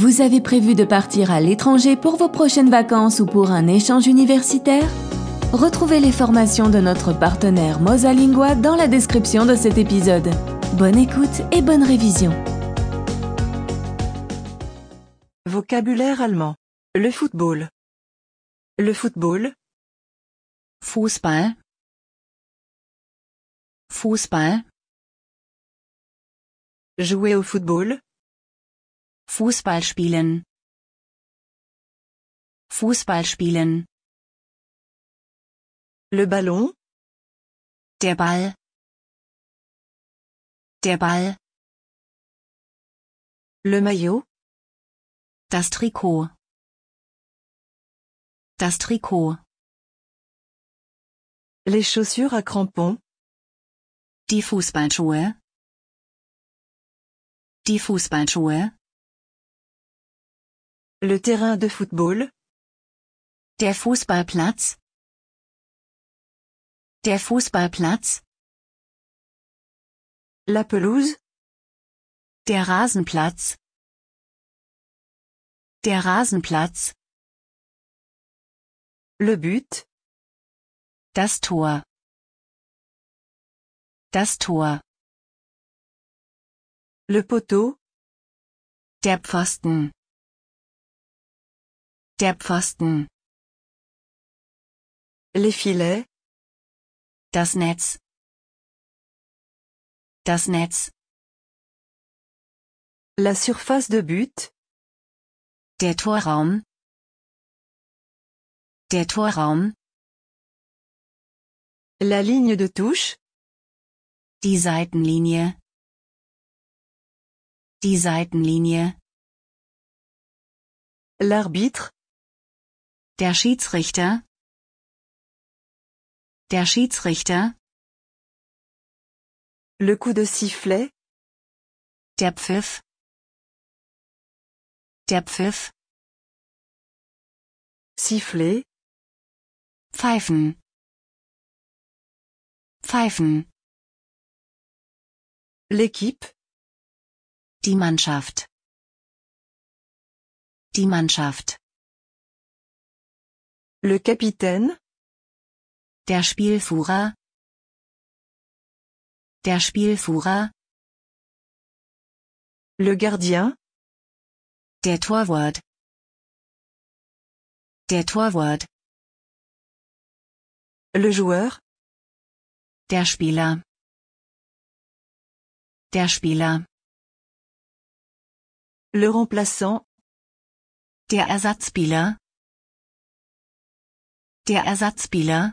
Vous avez prévu de partir à l'étranger pour vos prochaines vacances ou pour un échange universitaire? Retrouvez les formations de notre partenaire Mosalingua dans la description de cet épisode. Bonne écoute et bonne révision. Vocabulaire allemand. Le football. Le football, Fußball Fußball jouer au football, Fußball spielen. Fußball spielen. Le ballon, Der Ball. Der Ball. Le maillot, Das Trikot. Das Trikot. Les chaussures à crampons, Die Fußballschuhe. Die Fußballschuhe le terrain de football, Der Fußballplatz. Der Fußballplatz. La pelouse, Der Rasenplatz. Der Rasenplatz. Le but, Das Tor. Das Tor. Le poteau, Der Pfosten Der Pfosten. Les filets, Das Netz. Das Netz. La surface de but, Der Torraum. Der Torraum. La ligne de touche, Die Seitenlinie. Die Seitenlinie. L'arbitre, Der Schiedsrichter. Der Schiedsrichter. Le coup de sifflet, Der Pfiff. Der Pfiff. Siffler, Pfeifen. Pfeifen. L'équipe, Die Mannschaft. Die Mannschaft le capitaine, Der Spielführer. Der Spielführer. Le gardien, Der Torwart. Der Torwart. Le joueur, Der Spieler. Der Spieler. Le remplaçant, Der Ersatzspieler Der Ersatzspieler